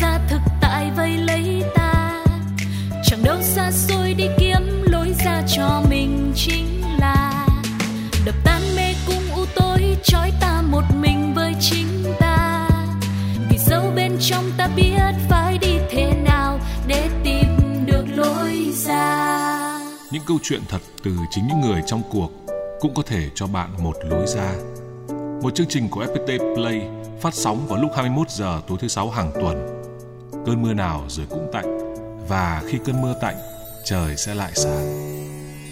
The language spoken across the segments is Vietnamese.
xa thực tại vây lấy ta chẳng đâu xa xôi đi kiếm lối ra cho mình chính là đập tan mê cung u tối, trói ta một mình với chính ta vì dẫu bên trong ta biết phải đi thế nào để tìm được lối ra Những câu chuyện thật từ chính những người trong cuộc cũng có thể cho bạn một lối ra. Một chương trình của FPT Play phát sóng vào lúc 21 giờ tối thứ sáu hàng tuần. Cơn mưa nào rồi cũng tạnh và khi cơn mưa tạnh, trời sẽ lại sáng.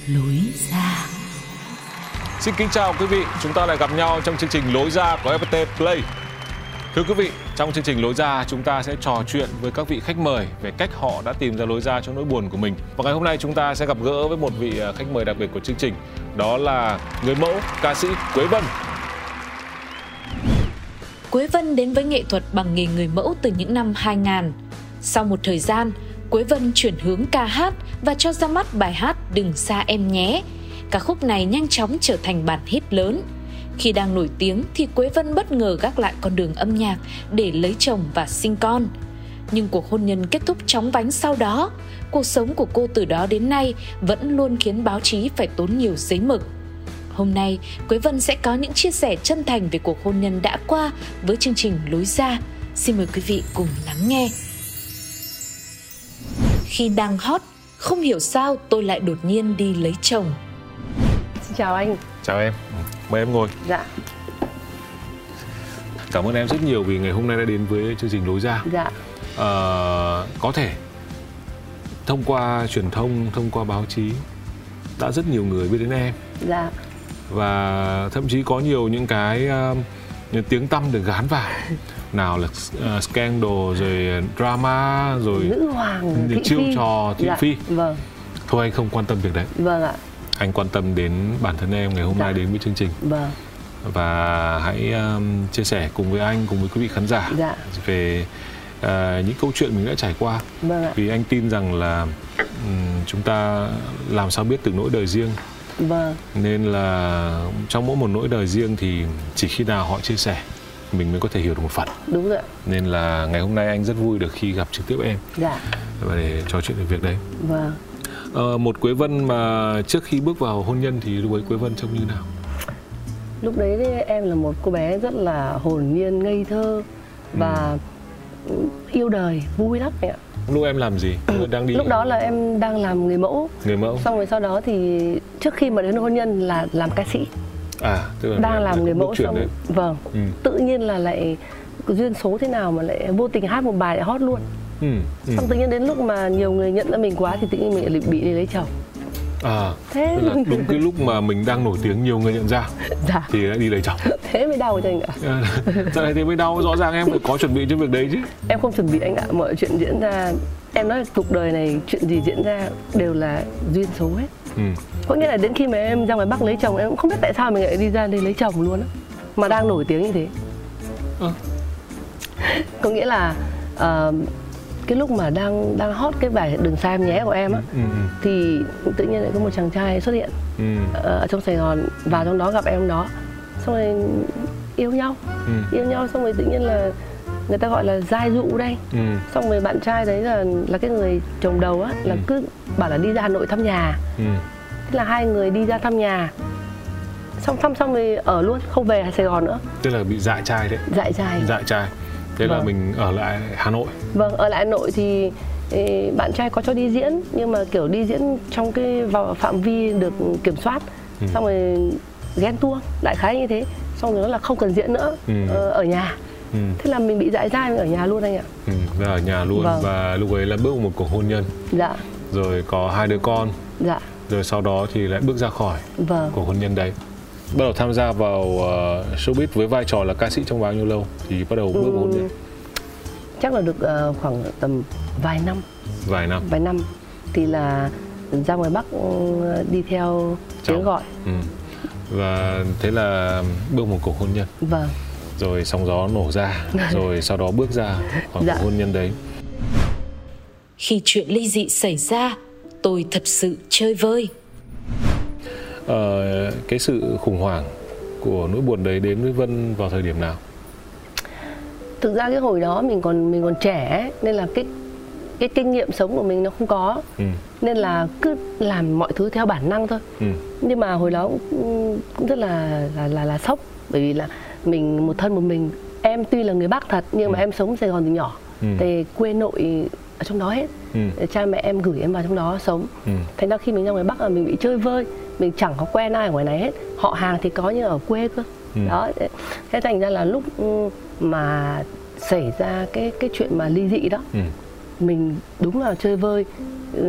lối ra Xin kính chào quý vị, chúng ta lại gặp nhau trong chương trình Lối ra của FPT Play. Thưa quý vị, trong chương trình Lối ra chúng ta sẽ trò chuyện với các vị khách mời về cách họ đã tìm ra lối ra cho nỗi buồn của mình. Và ngày hôm nay chúng ta sẽ gặp gỡ với một vị à, khách mời đặc biệt của chương trình, đó là người mẫu ca sĩ Quế Vân. Quế Vân đến với nghệ thuật bằng nghề người mẫu từ những năm 2000. Sau một thời gian, Quế Vân chuyển hướng ca hát và cho ra mắt bài hát Đừng xa em nhé. Ca khúc này nhanh chóng trở thành bản hit lớn. Khi đang nổi tiếng thì Quế Vân bất ngờ gác lại con đường âm nhạc để lấy chồng và sinh con. Nhưng cuộc hôn nhân kết thúc chóng vánh sau đó. Cuộc sống của cô từ đó đến nay vẫn luôn khiến báo chí phải tốn nhiều giấy mực. Hôm nay, Quế Vân sẽ có những chia sẻ chân thành về cuộc hôn nhân đã qua với chương trình Lối ra. Xin mời quý vị cùng lắng nghe. Khi đang hot, không hiểu sao tôi lại đột nhiên đi lấy chồng. Xin chào anh. Chào em, mời em ngồi. Dạ, Cảm ơn em rất nhiều vì ngày hôm nay đã đến với chương trình Lối ra. dạ, Ờ, có thể thông qua truyền thông, thông qua báo chí đã rất nhiều người biết đến em dạ, và thậm chí có nhiều những cái um, những tiếng tăm được gán vào nào là uh, scandal rồi drama rồi nữ hoàng thị chiêu phi. trò thị dạ, phi. Vâng, thôi anh không quan tâm việc đấy. Vâng ạ, anh quan tâm đến bản thân em ngày hôm Dạ. nay đến với chương trình. Vâng, và hãy um, chia sẻ cùng với anh cùng với quý vị khán giả Dạ. về uh, những câu chuyện mình đã trải qua. Vâng ạ, vì anh tin rằng là ừm, chúng ta làm sao biết từ nỗi đời riêng vâng, nên là trong mỗi một nỗi đời riêng thì chỉ khi nào họ chia sẻ mình mới có thể hiểu được một phần. Đúng rồi nên là ngày hôm nay anh rất vui được khi gặp trực tiếp em dạ, và để trò chuyện về việc đấy. Vâng. ờ, một Quế Vân mà trước khi bước vào hôn nhân thì lúc ấy Quế Vân trông như nào? Lúc đấy thì em là một cô bé rất là hồn nhiên, ngây thơ và yêu đời, vui lắm ạ. Lúc em làm gì đang đi Lúc đó là em đang làm người mẫu, người mẫu xong rồi sau đó thì trước khi mà đến hôn nhân là làm ca sĩ, à tức là đang em làm người mẫu xong, đấy vâng, ừ. tự nhiên là lại duyên số thế nào mà lại vô tình hát một bài lại hot luôn. Ừ. Ừ. xong tự nhiên đến lúc mà nhiều người nhận ra mình quá thì tự nhiên mình lại bị đi lấy chồng à thế là đúng cái lúc mà mình đang nổi tiếng nhiều người nhận ra. Dạ. Thì đã đi lấy chồng. Thế mới đau cho anh ạ. Giờ này thì mới đau. Rõ ràng em phải có chuẩn bị cho việc đấy chứ. Em không chuẩn bị anh ạ. Mọi chuyện diễn ra em nói cuộc đời này chuyện gì diễn ra đều là duyên số hết. Ừ. có nghĩa là đến khi mà em ra ngoài bắc lấy chồng em cũng không biết tại sao mình lại đi ra đây lấy chồng luôn á. Mà đang nổi tiếng như thế. Ơ. có nghĩa là ờ, cái lúc mà đang đang hot cái bài đừng sai em nhé của em á Ừ. ừ, thì tự nhiên lại có một chàng trai xuất hiện ừ. ờ, ở trong Sài Gòn vào trong đó gặp em đó xong rồi yêu nhau Ừ. yêu nhau xong rồi tự nhiên là người ta gọi là giai dụ đây Ừ. xong rồi bạn trai đấy là là cái người chồng đầu á là Ừ. cứ bảo là đi ra Hà Nội thăm nhà Ừ. thế là hai người đi ra thăm nhà xong thăm xong rồi ở luôn không về Sài Gòn nữa tức là bị dại trai đấy dại trai dại trai thế là Vâng. mình ở lại Hà Nội vâng ở lại Hà Nội thì bạn trai có cho đi diễn nhưng mà kiểu đi diễn trong cái vào phạm vi được kiểm soát Ừ. xong rồi ghen tuông đại khái như thế xong rồi nó là không cần diễn nữa Ừ. ờ, ở nhà ừ. thế là mình bị dại dai mình ở nhà luôn anh ạ Ừ. ở nhà luôn Vâng. và lúc ấy là bước vào một cuộc hôn nhân dạ rồi có hai đứa con dạ rồi sau đó thì lại bước ra khỏi vâng cuộc hôn nhân đấy bắt đầu tham gia vào uh, showbiz với vai trò là ca sĩ trong bao nhiêu lâu thì bắt đầu bước vào hôn nhân chắc là được uh, khoảng tầm vài năm. Vài năm. Vài năm. Thì là ra ngoài bắc ừ, đi theo tiếng gọi. Ừ. và thế là bước một cuộc hôn nhân. Vâng. Rồi sóng gió nổ ra rồi sau đó bước ra khỏi dạ. cuộc hôn nhân đấy. Khi chuyện ly dị xảy ra tôi thật sự chơi vơi ờ, cái sự khủng hoảng của nỗi buồn đấy đến với Vân vào thời điểm nào? Thực ra cái hồi đó mình còn mình còn trẻ nên là cái cái kinh nghiệm sống của mình nó không có ừ. nên là cứ làm mọi thứ theo bản năng thôi ừ. nhưng mà hồi đó cũng, cũng rất là là là là sốc bởi vì là mình một thân một mình em tuy là người bắc thật nhưng ừ. mà em sống sài gòn từ nhỏ ừ. thì quê nội ở trong đó hết ừ. cha mẹ em gửi em vào trong đó sống ừ. thành ra khi mình ra ngoài bắc là mình bị chơi vơi mình chẳng có quen ai ở ngoài này hết họ hàng thì có như ở quê cơ ừ. đó thế thành ra là lúc mà xảy ra cái cái chuyện mà ly dị đó ừ. mình đúng là chơi vơi ừ,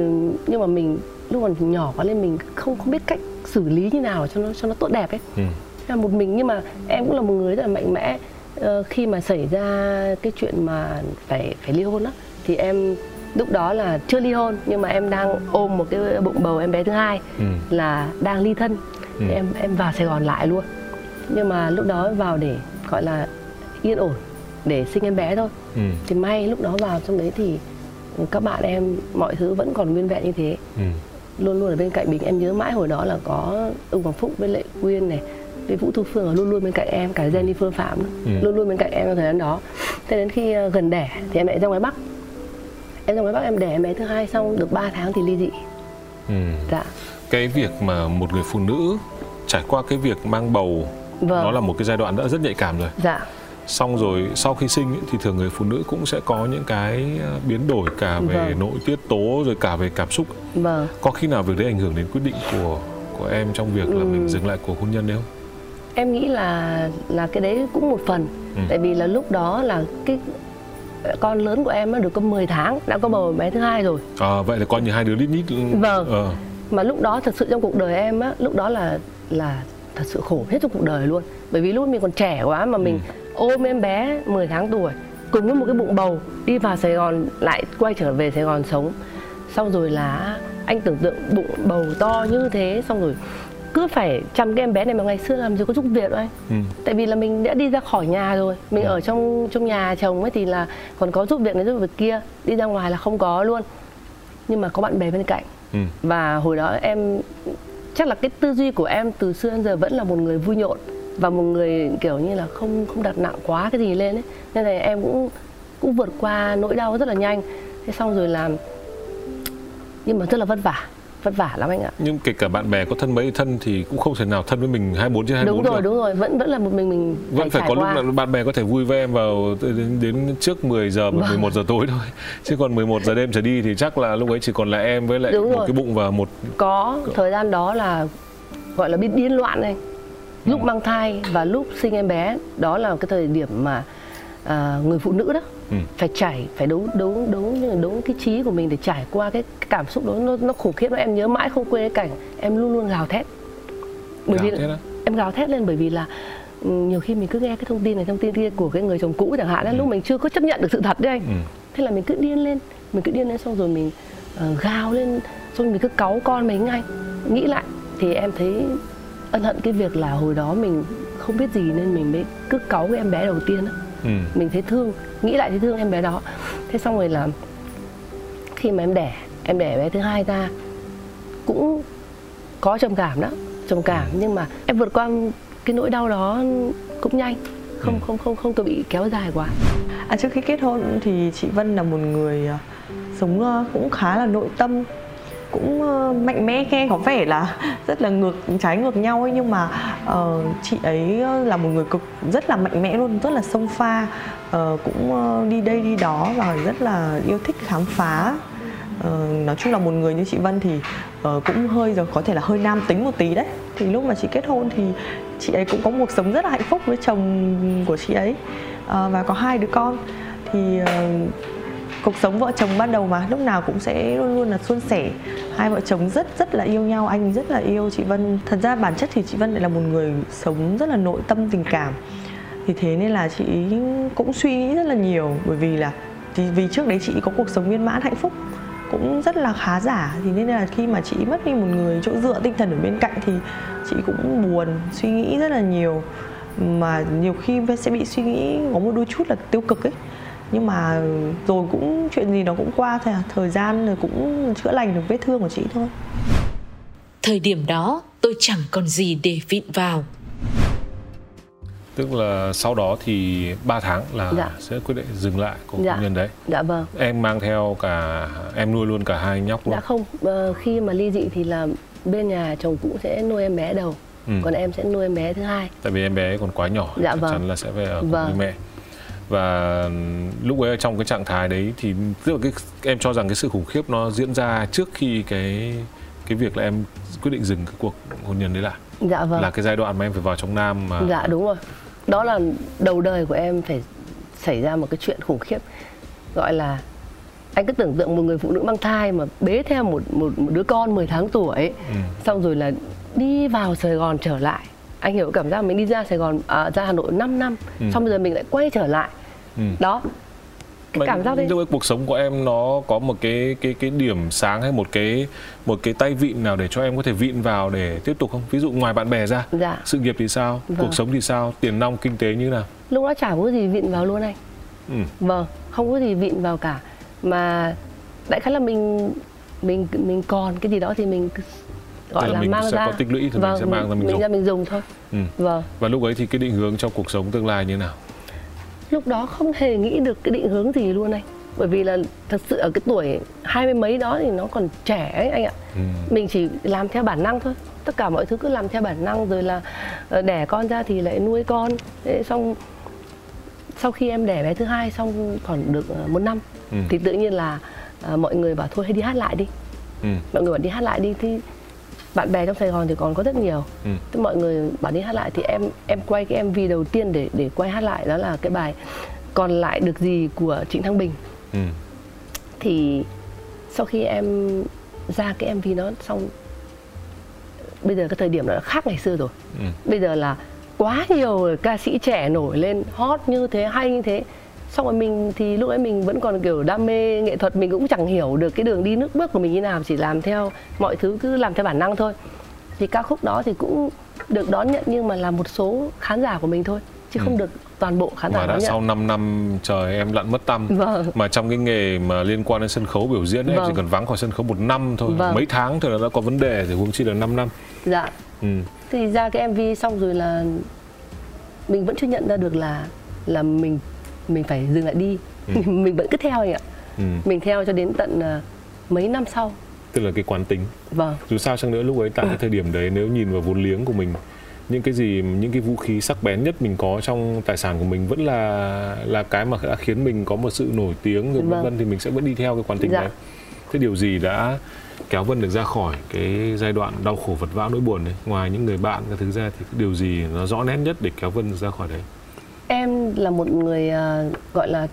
nhưng mà mình lúc còn nhỏ quá lên mình không không biết cách xử lý như nào cho nó cho nó tốt đẹp ấy ừ. là một mình nhưng mà em cũng là một người rất là mạnh mẽ uh, khi mà xảy ra cái chuyện mà phải phải ly hôn đó thì em lúc đó là chưa ly hôn nhưng mà em đang ôm một cái bụng bầu em bé thứ hai ừ. là đang ly thân ừ. thì em em vào Sài Gòn lại luôn nhưng mà lúc đó vào để gọi là yên ổn để sinh em bé thôi ừ. thì may lúc đó vào trong đấy thì các bạn em mọi thứ vẫn còn nguyên vẹn như thế ừ. luôn luôn ở bên cạnh mình em nhớ mãi hồi đó là có ông Hoàng Phúc với Lệ Quyên này với Vũ Thu Phương luôn luôn bên cạnh em cả Jenny Phương Phạm ừ. luôn luôn bên cạnh em trong thời gian đó thế đến khi ờ, gần đẻ thì em lại ra ngoài Bắc em ra ngoài bắc em đẻ em bé thứ hai xong được 3 tháng thì ly dị ừ. dạ cái việc mà một người phụ nữ trải qua cái việc mang bầu vâng. nó là một cái giai đoạn đã rất nhạy cảm rồi dạ xong rồi sau khi sinh ấy, thì thường người phụ nữ cũng sẽ có những cái ờ, biến đổi cả về vâng. nội tiết tố rồi cả về cảm xúc vâng. có khi nào việc đấy ảnh hưởng đến quyết định của của em trong việc là ừ. mình dừng lại cuộc hôn nhân đấy không em nghĩ là là cái đấy cũng một phần ừ. tại vì là lúc đó là cái con lớn của em được có 10 tháng đã có bầu bé thứ hai rồi. À vậy là con như hai đứa lít nhít vâng. Ờ. mà lúc đó thật sự trong cuộc đời em á lúc đó là là thật sự khổ hết trong cuộc đời luôn. Bởi vì lúc mình còn trẻ quá mà mình ừ. ôm em bé 10 tháng tuổi cùng với một cái bụng bầu đi vào Sài Gòn lại quay trở về Sài Gòn sống. Xong rồi là anh tưởng tượng bụng bầu to như thế xong rồi cứ phải chăm cái em bé này mà ngày xưa làm gì có giúp việc đâu anh ừ. tại vì là mình đã đi ra khỏi nhà rồi mình ừ. ở trong trong nhà chồng ấy thì là còn có giúp việc này giúp việc kia đi ra ngoài là không có luôn nhưng mà có bạn bè bên cạnh ừ. và hồi đó em chắc là cái tư duy của em từ xưa đến giờ vẫn là một người vui nhộn và một người kiểu như là không không đặt nặng quá cái gì lên ấy nên là em cũng cũng vượt qua nỗi đau rất là nhanh thế xong rồi làm nhưng mà rất là vất vả vất vả lắm anh ạ nhưng kể cả bạn bè có thân mấy thân thì cũng không thể nào thân với mình 24 trên 24 đúng rồi được. đúng rồi vẫn vẫn là một mình mình vẫn phải, phải có qua. lúc là bạn bè có thể vui với em vào đến, đến trước 10 giờ và 11 giờ tối thôi chứ còn 11 giờ đêm trở đi thì chắc là lúc ấy chỉ còn là em với lại đúng một rồi. cái bụng và một có thời gian đó là gọi là biết điên loạn này lúc ừ. mang thai và lúc sinh em bé đó là cái thời điểm mà à, người phụ nữ đó ừ. phải trải phải đấu đấu đấu đấu cái trí của mình để trải qua cái, cái cảm xúc đó. Nó nó khủng khiếp em nhớ mãi không quên cái cảnh em luôn luôn gào thét. Bởi gào vì thét em gào thét lên bởi vì là ừ, nhiều khi mình cứ nghe cái thông tin này thông tin kia của cái người chồng cũ chẳng hạn ừ. lúc mình chưa có chấp nhận được sự thật đấy anh. Ừ. thế là mình cứ điên lên mình cứ điên lên xong rồi mình uh, gào lên xong mình cứ cáu con mình anh nghĩ lại thì em thấy ân hận cái việc là hồi đó mình không biết gì nên mình mới cứ cáu cái em bé đầu tiên đó ừ. mình thấy thương nghĩ lại thấy thương em bé đó thế xong rồi là khi mà em đẻ em đẻ bé thứ hai ra cũng có trầm cảm đó trầm cảm ừ. nhưng mà em vượt qua cái nỗi đau đó cũng nhanh không ừ. không không không tôi bị kéo dài quá à, trước khi kết hôn thì chị Vân là một người à, sống à, cũng khá là nội tâm cũng ờ, mạnh mẽ nghe có vẻ là rất là ngược trái ngược nhau ấy nhưng mà uh, chị ấy ờ, là một người cực rất là mạnh mẽ luôn rất là sông pha uh, cũng uh, đi đây đi đó và rất là yêu thích khám phá. Uh, nói chung là một người như chị Vân thì uh, cũng hơi rồi có thể là hơi nam tính một tí đấy. Thì lúc mà chị kết hôn thì chị ấy cũng có cuộc sống rất là hạnh phúc với chồng của chị ấy uh, và có hai đứa con. Thì uh, cuộc sống vợ chồng ban đầu mà, lúc nào cũng sẽ luôn luôn là suôn sẻ. Hai vợ chồng rất rất là yêu nhau, anh rất là yêu chị Vân. Thật ra bản chất thì chị Vân lại là một người sống rất là nội tâm tình cảm. Thì thế nên là chị cũng suy nghĩ rất là nhiều, bởi vì là thì vì trước đấy chị có cuộc sống viên mãn hạnh phúc, cũng rất là khá giả. Thì nên là khi mà chị mất đi một người chỗ dựa tinh thần ở bên cạnh thì chị cũng buồn, suy nghĩ rất là nhiều. Mà nhiều khi sẽ bị suy nghĩ có một đôi chút là tiêu cực ấy nhưng mà rồi cũng chuyện gì nó cũng qua thôi à thời gian rồi cũng chữa lành được vết thương của chị thôi thời điểm đó tôi chẳng còn gì để vịn vào tức là sau đó thì 3 tháng là dạ. sẽ quyết định dừng lại cuộc dạ. hôn nhân đấy dạ vâng em mang theo cả em nuôi luôn cả hai nhóc luôn dạ không ờ, khi mà ly dị thì là bên nhà chồng cũ sẽ nuôi em bé đầu ừ. còn em sẽ nuôi em bé thứ hai tại vì em bé còn quá nhỏ dạ chắc vâng. chắn là sẽ về ở cùng vâng. với mẹ và lúc ấy trong cái trạng thái đấy thì tức là cái em cho rằng cái sự khủng khiếp nó diễn ra trước khi cái cái việc là em quyết định dừng cái cuộc hôn nhân đấy lại dạ vâng. Là cái giai đoạn mà em phải vào trong nam mà. Dạ đúng rồi. Đó là đầu đời của em phải xảy ra một cái chuyện khủng khiếp gọi là anh cứ tưởng tượng một người phụ nữ mang thai mà bế theo một một, một đứa con 10 tháng tuổi ừ. xong rồi là đi vào Sài Gòn trở lại anh hiểu cảm giác mình đi ra Sài Gòn à, ra Hà Nội 5 năm ừ. xong bây giờ mình lại quay trở lại ừ. đó cái cảm giác đấy cái cuộc sống của em nó có một cái cái cái điểm sáng hay một cái một cái tay vịn nào để cho em có thể vịn vào để tiếp tục không ví dụ ngoài bạn bè ra dạ. sự nghiệp thì sao vâng. cuộc sống thì sao tiền nong kinh tế như nào lúc đó chả có gì vịn vào luôn anh ừ. vâng không có gì vịn vào cả mà đại khái là mình mình mình còn cái gì đó thì mình gọi là, là mình mang sẽ ra có tích lũy thì vâng, mình sẽ mang ra mình, mình dùng. ra mình dùng thôi ừ. vâng và lúc ấy thì cái định hướng trong cuộc sống tương lai như nào lúc đó không hề nghĩ được cái định hướng gì luôn anh bởi vì là thật sự ở cái tuổi hai mươi mấy đó thì nó còn trẻ ấy anh ạ ừ. mình chỉ làm theo bản năng thôi tất cả mọi thứ cứ làm theo bản năng rồi là ờ, đẻ con ra thì lại nuôi con thế xong sau khi em đẻ bé thứ hai xong còn được ờ, một năm ừ. thì tự nhiên là uh, mọi người bảo thôi hãy đi hát lại đi ừ. mọi người bảo đi hát lại đi thì bạn bè trong Sài Gòn thì còn có rất nhiều ừ. Mọi người bảo đi hát lại thì em em quay cái MV đầu tiên để để quay hát lại đó là cái bài còn lại được gì của Trịnh Thăng Bình ừ. thì sau khi em ra cái MV đó xong bây giờ cái thời điểm đó khác ngày xưa rồi ừ. bây giờ là quá nhiều ca sĩ trẻ nổi lên hot như thế hay như thế xong rồi mình thì lúc ấy mình vẫn còn kiểu đam mê nghệ thuật mình cũng chẳng hiểu được cái đường đi nước bước của mình như nào chỉ làm theo mọi thứ cứ làm theo bản năng thôi thì ca khúc đó thì cũng được đón nhận nhưng mà là một số khán giả của mình thôi chứ ừ. không được toàn bộ khán giả mà đã sau 5 năm trời em lặn mất tâm vâng. mà trong cái nghề mà liên quan đến sân khấu biểu diễn ấy, vâng. em chỉ cần vắng khỏi sân khấu một năm thôi vâng. mấy tháng thôi là đã có vấn đề thì huống chi là 5 năm dạ ừ. thì ra cái mv xong rồi là mình vẫn chưa nhận ra được là là mình mình phải dừng lại đi ừ. mình vẫn cứ theo anh ạ ừ. mình theo cho đến tận uh, mấy năm sau tức là cái quán tính vâng dù sao chăng nữa lúc ấy tại cái thời điểm đấy nếu nhìn vào vốn liếng của mình những cái gì những cái vũ khí sắc bén nhất mình có trong tài sản của mình vẫn là là cái mà đã khiến mình có một sự nổi tiếng rồi vân vân vâng. thì mình sẽ vẫn đi theo cái quán tính dạ. đấy thế điều gì đã kéo vân được ra khỏi cái giai đoạn đau khổ vật vã nỗi buồn đấy ngoài những người bạn cái thứ ra thì điều gì nó rõ nét nhất để kéo vân được ra khỏi đấy em là một người uh, gọi là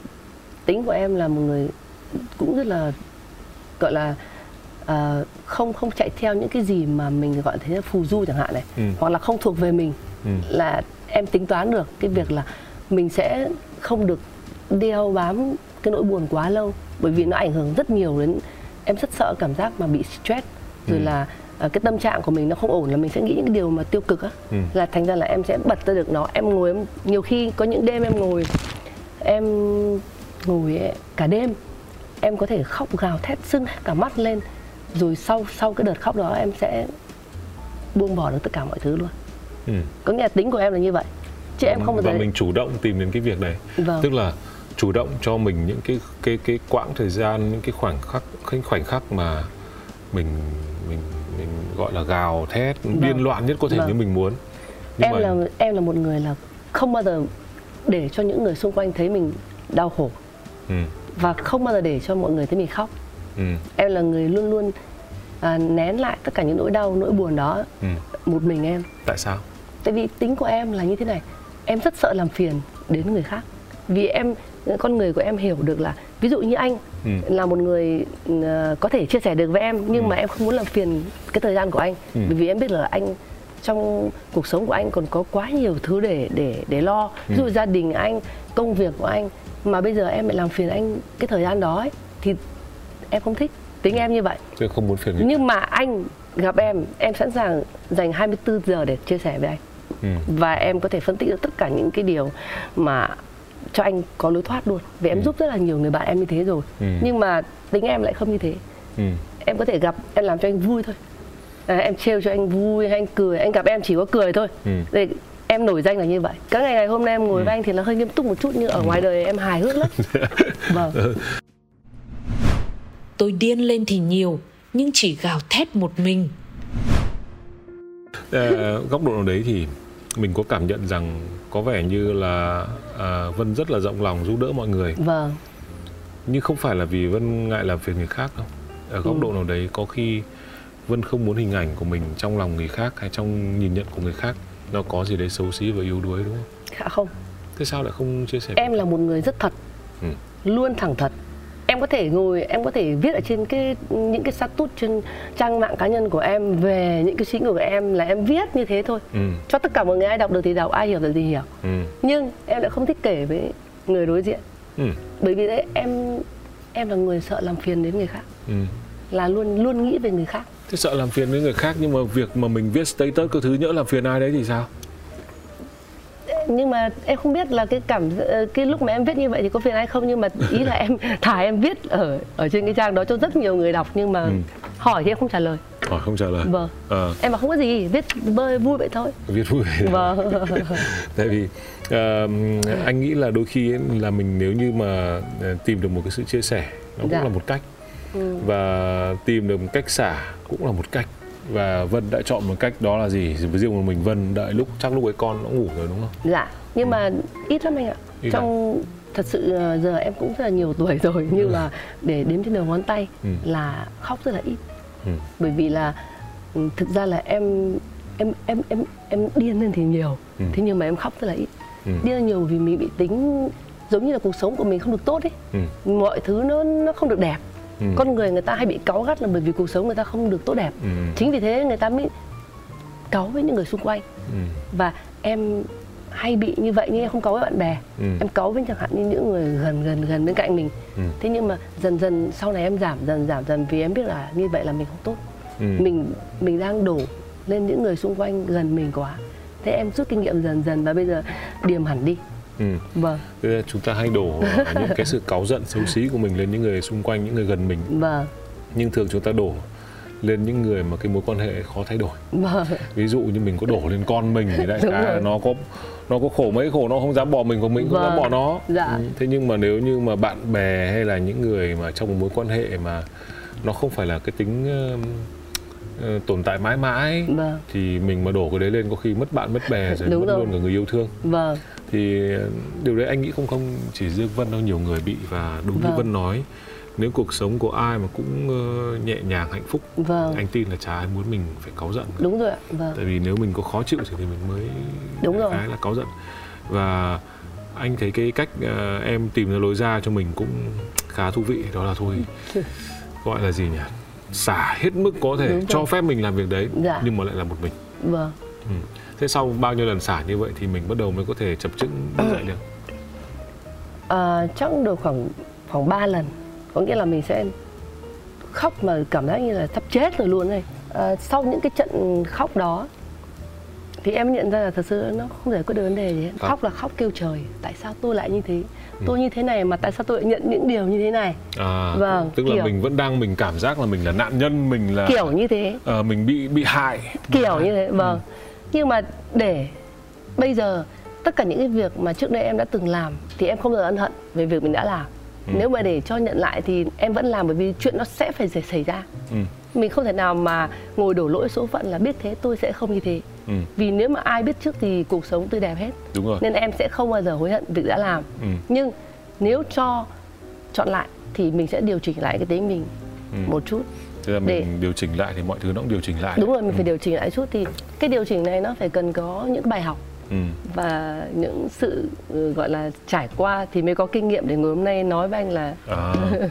tính của em là một người cũng rất là gọi là uh, không không chạy theo những cái gì mà mình gọi thế là phù du chẳng hạn này ừ. hoặc là không thuộc về mình ừ. là em tính toán được cái việc là mình sẽ không được đeo bám cái nỗi buồn quá lâu bởi vì nó ảnh hưởng rất nhiều đến em rất sợ cảm giác mà bị stress rồi ừ. là cái tâm trạng của mình nó không ổn là mình sẽ nghĩ những cái điều mà tiêu cực á ừ. là thành ra là em sẽ bật ra được nó em ngồi em nhiều khi có những đêm em ngồi em ngồi cả đêm em có thể khóc gào thét sưng cả mắt lên rồi sau sau cái đợt khóc đó em sẽ buông bỏ được tất cả mọi thứ luôn ừ. có nghĩa là tính của em là như vậy chứ em không bao giờ và mình chủ động tìm đến cái việc này vâng. tức là chủ động cho mình những cái cái cái quãng thời gian những cái khoảnh khắc cái khoảnh khắc mà mình mình mình gọi là gào thét vâng. điên loạn nhất có thể vâng. như mình muốn Nhưng em mà... là em là một người là không bao giờ để cho những người xung quanh thấy mình đau khổ ừ. và không bao giờ để cho mọi người thấy mình khóc ừ. em là người luôn luôn à, nén lại tất cả những nỗi đau nỗi buồn đó ừ. một mình em tại sao tại vì tính của em là như thế này em rất sợ làm phiền đến người khác vì em con người của em hiểu được là ví dụ như anh ừ. là một người uh, có thể chia sẻ được với em nhưng ừ. mà em không muốn làm phiền cái thời gian của anh ừ. bởi vì em biết là anh trong cuộc sống của anh còn có quá nhiều thứ để để để lo ví dụ ừ. gia đình anh công việc của anh mà bây giờ em lại làm phiền anh cái thời gian đó ấy, thì em không thích tính em như vậy Chứ không muốn phiền nhưng mà anh gặp em em sẵn sàng dành 24 giờ để chia sẻ với anh Ừ. và em có thể phân tích được tất cả những cái điều mà cho anh có lối thoát luôn. Vì em Ừ. giúp rất là nhiều người bạn em như thế rồi. Ừ. nhưng mà tính em lại không như thế. Ừ. em có thể gặp em làm cho anh vui thôi. À, em trêu cho anh vui hay anh cười. Anh gặp em chỉ có cười thôi. Ừ. để em nổi danh là như vậy. Các ngày ngày hôm nay em ngồi với anh thì nó hơi nghiêm túc một chút nhưng ở ngoài đời em hài hước lắm. Vâng. Tôi điên lên thì nhiều, nhưng chỉ gào thét một mình. Ờ, góc độ nào đấy thì mình có cảm nhận rằng có vẻ như là à, Vân rất là rộng lòng giúp đỡ mọi người vâng nhưng không phải là vì Vân ngại làm phiền người khác đâu ở góc Ừ. độ nào đấy có khi Vân không muốn hình ảnh của mình trong lòng người khác hay trong nhìn nhận của người khác nó có gì đấy xấu xí và yếu đuối đúng không? dạ không Thế sao lại không chia sẻ? em là một người rất thật Ừ. luôn thẳng thật em có thể ngồi em có thể viết ở trên cái những cái status trên trang mạng cá nhân của em về những cái suy nghĩ của em là em viết như thế thôi. Ừ, cho tất cả mọi người ai đọc được thì đọc ai hiểu được thì hiểu. Ừ, nhưng em lại không thích kể với người đối diện. Ừ, bởi vì đấy em em là người sợ làm phiền đến người khác. Ừ. là luôn luôn nghĩ về người khác. Thế sợ làm phiền với người khác nhưng mà việc mà mình viết status cái thứ nhỡ làm phiền ai đấy thì sao? Nhưng mà em không biết là cái cảm ờ, cái lúc mà em viết như vậy thì có phiền hay không nhưng mà ý là em thả em viết ở ở trên cái trang đó cho rất nhiều người đọc nhưng mà Ừ. hỏi thì em không trả lời Hỏi không trả lời. vâng Ờ, em bảo không có gì viết bơi vui vậy thôi viết vui. vâng Tại vì ờ, anh nghĩ là đôi khi ấy, là mình nếu như mà tìm được một cái sự chia sẻ nó cũng Dạ. là một cách Ừ. và tìm được một cách xả cũng là một cách và Vân đã chọn một cách đó là gì? Với riêng một mình Vân đợi lúc chắc lúc ấy con nó ngủ rồi đúng không? dạ nhưng mà ít lắm anh ạ Ít trong thật sự ờ, giờ em cũng rất là nhiều tuổi rồi nhưng mà để đếm trên đầu ngón tay Ừ. là khóc rất là ít Ừ. bởi vì là ừ, thực ra là em em em em em điên lên thì nhiều Ừ. thế nhưng mà em khóc rất là ít Ừ. điên là nhiều vì mình bị tính giống như là cuộc sống của mình không được tốt ấy Ừ. mọi thứ nó nó không được đẹp Ừ. con người người ta hay bị cáu gắt là bởi vì cuộc sống người ta không được tốt đẹp Ừ. chính vì thế người ta mới cáu với những người xung quanh Ừ. và em hay bị như vậy nhưng em không cáu với bạn bè Ừ. em cáu với chẳng hạn như những người gần gần gần bên cạnh mình Ừ. thế nhưng mà dần dần sau này em giảm dần giảm dần vì em biết là như vậy là mình không tốt Ừ. mình mình đang đổ lên những người xung quanh gần mình quá thế em rút kinh nghiệm dần dần và bây giờ điềm hẳn đi Ừ. vâng chúng ta hay đổ những cái sự cáu giận xấu xí của mình lên những người xung quanh, những người gần mình vâng nhưng thường chúng ta đổ lên những người mà cái mối quan hệ khó thay đổi vâng ví dụ như mình có đổ lên con mình thì đại rồi. nó có nó có khổ mấy khổ nó không dám bỏ mình của mình cũng dám Vâng. bỏ nó Dạ. Ừ, thế nhưng mà nếu như mà bạn bè hay là những người mà trong một mối quan hệ mà nó không phải là cái tính ờ, ờ, tồn tại mãi mãi Vâng. thì mình mà đổ cái đấy lên có khi mất bạn mất bè rồi Đúng mất rồi. luôn cả người yêu thương vâng thì ờ, điều đấy anh nghĩ không không chỉ riêng Vân đâu nhiều người bị và đúng như Vâng. Vân nói nếu cuộc sống của ai mà cũng ờ, nhẹ nhàng hạnh phúc vâng anh tin là chả ai muốn mình phải cáu giận cả. đúng rồi ạ vâng tại vì nếu mình có khó chịu thì mình mới Đúng rồi. cái là cáu giận và anh thấy cái cách ờ, em tìm ra lối ra cho mình cũng khá thú vị đó là thôi gọi là gì nhỉ xả hết mức có thể cho phép mình làm việc đấy Dạ. nhưng mà lại là một mình vâng ừ. thế sau bao nhiêu lần xả như vậy thì mình bắt đầu mới có thể chập chững đứng dậy được à, chắc được khoảng khoảng 3 lần có nghĩa là mình sẽ khóc mà cảm giác như là sắp chết rồi luôn này à, sau những cái trận khóc đó thì em nhận ra là thật sự nó không giải quyết được vấn đề gì hết. À. khóc là khóc kêu trời tại sao tôi lại như thế tôi như thế này mà tại sao tôi lại nhận những điều như thế này? À, Vâng, tức là kiểu- mình vẫn đang mình cảm giác là mình là nạn nhân mình là kiểu như thế. Ờ, mình bị bị hại. Kiểu như thế vâng. Nhưng mà để bây giờ tất cả những cái việc mà trước đây em đã từng làm thì em không bao giờ ân hận về việc mình đã làm. Nếu mà để cho nhận lại thì em vẫn làm bởi vì chuyện nó sẽ phải xảy- xảy ra. Ừ. mình không thể nào mà ngồi đổ lỗi số phận là biết thế tôi sẽ không như thế Ừ. vì nếu mà ai biết trước thì cuộc sống tươi đẹp hết đúng rồi nên em sẽ không bao giờ hối hận việc đã làm Ừ. nhưng nếu cho chọn lại thì mình sẽ điều chỉnh lại cái tính mình Ừ. một chút thế là mình để- điều chỉnh lại thì mọi thứ nó cũng điều chỉnh lại đúng rồi mình ừ. phải điều chỉnh lại chút thì cái điều chỉnh này nó phải cần có những bài học ừ. và những sự ừ, gọi là trải qua thì mới có kinh nghiệm để ngày hôm nay nói với anh là À,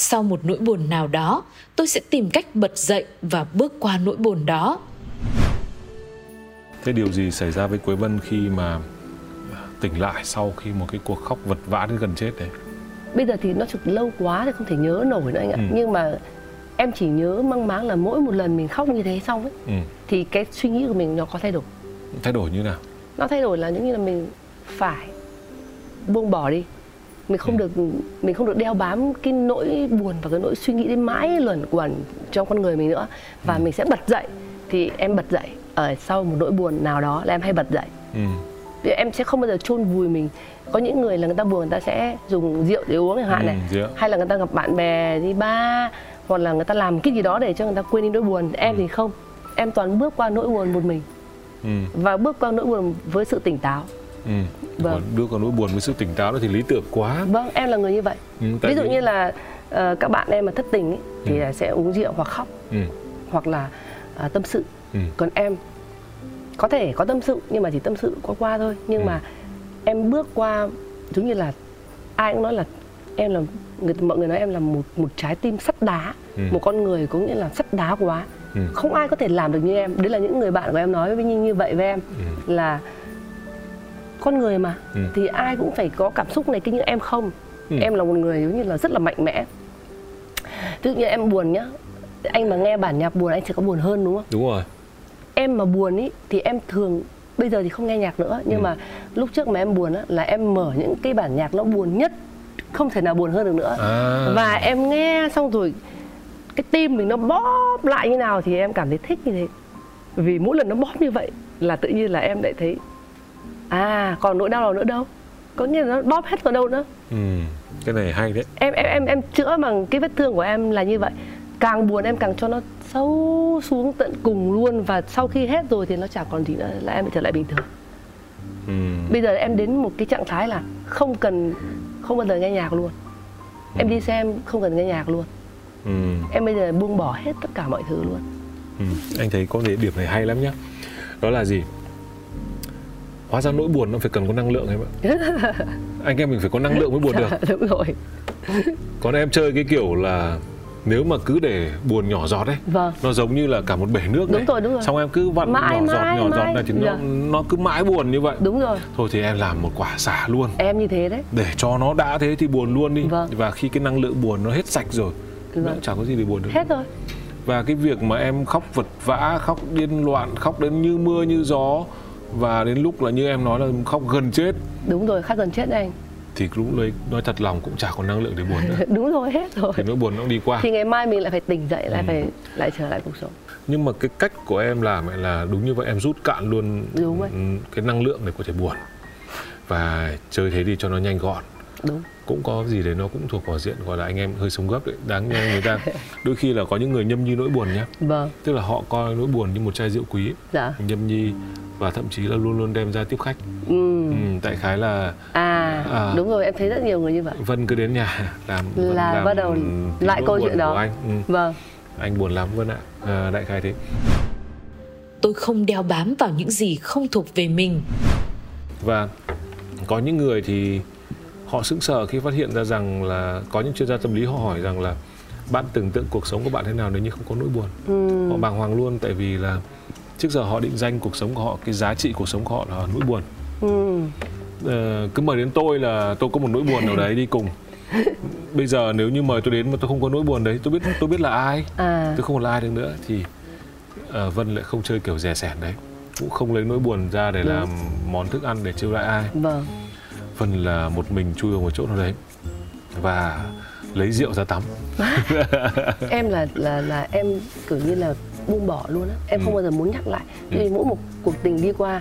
Sau một nỗi buồn nào đó, tôi sẽ tìm cách bật dậy và bước qua nỗi buồn đó. thế điều gì xảy ra với Quế Vân khi mà tỉnh lại sau khi một cái cuộc khóc vật vã đến gần chết đấy bây giờ thì nó trực lâu quá thì không thể nhớ nổi nữa anh ạ ừ. nhưng mà em chỉ nhớ mang máng là mỗi một lần mình khóc như thế xong ấy ừ. thì cái suy nghĩ của mình nó có thay đổi thay đổi như nào nó thay đổi là những như là mình phải buông bỏ đi mình không ừ. được mình không được đeo bám cái nỗi buồn và cái nỗi suy nghĩ đến mãi luẩn quẩn trong con người mình nữa và ừ. mình sẽ bật dậy thì em bật dậy ở sau một nỗi buồn nào đó là em hay bật dậy ừ. thì em sẽ không bao giờ chôn vùi mình có những người là người ta buồn người ta sẽ dùng rượu để uống chẳng hạn này ừ, hay là người ta gặp bạn bè đi ba hoặc là người ta làm cái gì đó để cho người ta quên đi nỗi buồn em ừ. thì không em toàn bước qua nỗi buồn một mình ừ. và bước qua nỗi buồn với sự tỉnh táo ừ. vâng. đưa qua nỗi buồn với sự tỉnh táo đó thì lý tưởng quá vâng em là người như vậy ừ, ví dụ vì... như là uh, các bạn em mà thất tình ấy, thì ừ. sẽ uống rượu hoặc khóc ừ. hoặc là uh, tâm sự ừ. còn em có thể có tâm sự nhưng mà chỉ tâm sự qua qua thôi nhưng ừ. mà em bước qua giống như là ai cũng nói là em là người mọi người nói em là một một trái tim sắt đá ừ. một con người có nghĩa là sắt đá quá ừ. không ai có thể làm được như em đấy là những người bạn của em nói với như như vậy với em ừ. là con người mà. Ừ. thì ai cũng phải có cảm xúc này cái như em không? Ừ. em là một người giống như là rất là mạnh mẽ. Ví dụ như em buồn nhá. Anh mà nghe bản nhạc buồn anh sẽ có buồn hơn đúng không? Đúng rồi. Em mà buồn ý thì em thường bây giờ thì không nghe nhạc nữa. Nhưng ừ. mà lúc trước mà em buồn á là em mở những cái bản nhạc nó buồn nhất không thể nào buồn hơn được nữa. À. và em nghe xong rồi cái tim mình nó bóp lại như nào thì em cảm thấy thích như thế. Vì mỗi lần nó bóp như vậy là tự nhiên là em lại thấy à còn nỗi đau nào nữa đâu có nghĩa là nó bóp hết vào đâu nữa ừ, cái này hay đấy em em em em chữa bằng cái vết thương của em là như vậy càng buồn em càng cho nó sâu xuống tận cùng luôn và sau khi hết rồi thì nó chả còn gì nữa là em trở lại bình thường ừ. bây giờ em đến một cái trạng thái là không cần không bao giờ nghe nhạc luôn ừ. em đi xem không cần nghe nhạc luôn ừ. em bây giờ buông bỏ hết tất cả mọi thứ luôn ừ. anh thấy có điểm này hay lắm nhá đó là gì hóa ra nỗi buồn nó phải cần có năng lượng em ạ anh em mình phải có năng lượng mới buồn được. đúng rồi. Còn em chơi cái kiểu là nếu mà cứ để buồn nhỏ giọt đấy vâng. nó giống như là cả một bể nước đúng rồi đúng rồi. Xong em cứ vặn mãi, nhỏ giọt nhỏ mãi. giọt này thì dạ. nó nó cứ mãi buồn như vậy. Đúng rồi. Thôi thì em làm một quả xả luôn. Em như thế đấy. Để cho nó đã thế thì buồn luôn đi. Vâng. và khi cái năng lượng buồn nó hết sạch rồi vâng. nó chẳng có gì để buồn được. Hết rồi. Và cái việc mà em khóc vật vã khóc điên loạn khóc đến như mưa như gió và đến lúc là như em nói là khóc gần chết. Đúng rồi khóc gần chết anh. Thì lúc đấy nói thật lòng cũng chả có năng lượng để buồn nữa. Đúng rồi hết rồi. Thì nỗi buồn nó đi qua. Thì ngày mai mình lại phải tỉnh dậy lại ừ. phải lại trở lại cuộc sống. Nhưng mà cái cách của em làm là đúng như vậy em rút cạn luôn đúng vậy. cái năng lượng để có thể buồn. Và chơi thế đi cho nó nhanh gọn. Đúng cũng có gì đấy nó cũng thuộc vào diện gọi là anh em hơi sống gấp đấy. Đáng nghe người ta đôi khi là có những người nhâm nhi nỗi buồn nhá. Vâng. Tức là họ coi nỗi buồn như một chai rượu quý. Dạ. nhâm nhi và thậm chí là luôn luôn đem ra tiếp khách. Ừ. Ừ, tại khái là à, à. đúng rồi em thấy rất nhiều người như vậy. Vân cứ đến nhà làm là làm bắt đầu lại câu chuyện đó. anh. Ừ. vâng. Anh buồn lắm vân ạ. À, đại khái thế. Tôi không đeo bám vào những gì không thuộc về mình. Và có những người thì họ sững sờ khi phát hiện ra rằng là có những chuyên gia tâm lý họ hỏi rằng là bạn tưởng tượng cuộc sống của bạn thế nào nếu như không có nỗi buồn ừ. họ bàng hoàng luôn tại vì là trước giờ họ định danh cuộc sống của họ cái giá trị cuộc sống của họ là nỗi buồn ừ. ờ, cứ mời đến tôi là tôi có một nỗi buồn nào đấy đi cùng bây giờ nếu như mời tôi đến mà tôi không có nỗi buồn đấy tôi biết tôi biết là ai à. tôi không còn là ai được nữa thì uh, vân lại không chơi kiểu rẻ sẻn đấy cũng không lấy nỗi buồn ra để Đúng. làm món thức ăn để chiêu đãi ai vâng Vân là một mình chui vào một chỗ nào đấy và lấy rượu ra tắm em là là là em kiểu như là buông bỏ luôn á em ừ. không bao giờ muốn nhắc lại ừ. vì mỗi một cuộc tình đi qua